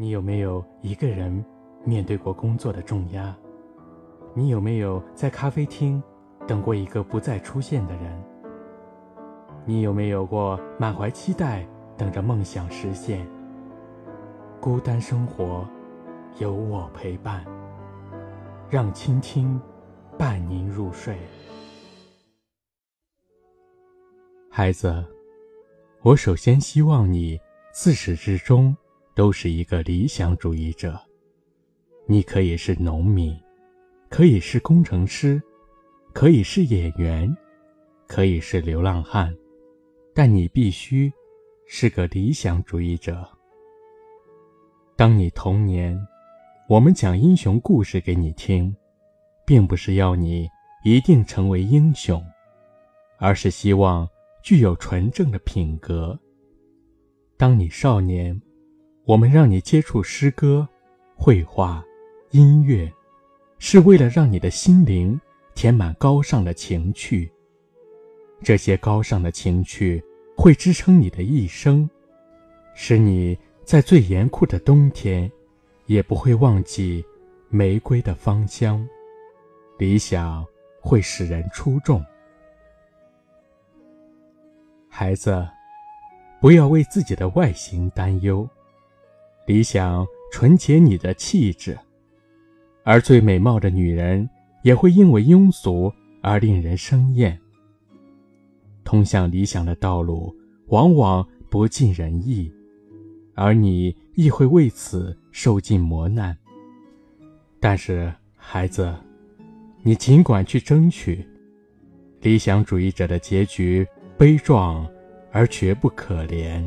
你有没有一个人面对过工作的重压？你有没有在咖啡厅等过一个不再出现的人？你有没有过满怀期待等着梦想实现？孤单生活，有我陪伴，让倾听伴您入睡。孩子，我首先希望你自始至终。都是一个理想主义者。你可以是农民，可以是工程师，可以是演员，可以是流浪汉，但你必须是个理想主义者。当你童年，我们讲英雄故事给你听，并不是要你一定成为英雄，而是希望具有纯正的品格。当你少年。我们让你接触诗歌、绘画、音乐，是为了让你的心灵填满高尚的情趣。这些高尚的情趣会支撑你的一生，使你在最严酷的冬天也不会忘记玫瑰的芳香。理想会使人出众。孩子，不要为自己的外形担忧。理想纯洁你的气质，而最美貌的女人也会因为庸俗而令人生厌。通向理想的道路往往不尽人意，而你亦会为此受尽磨难。但是，孩子，你尽管去争取。理想主义者的结局悲壮，而绝不可怜。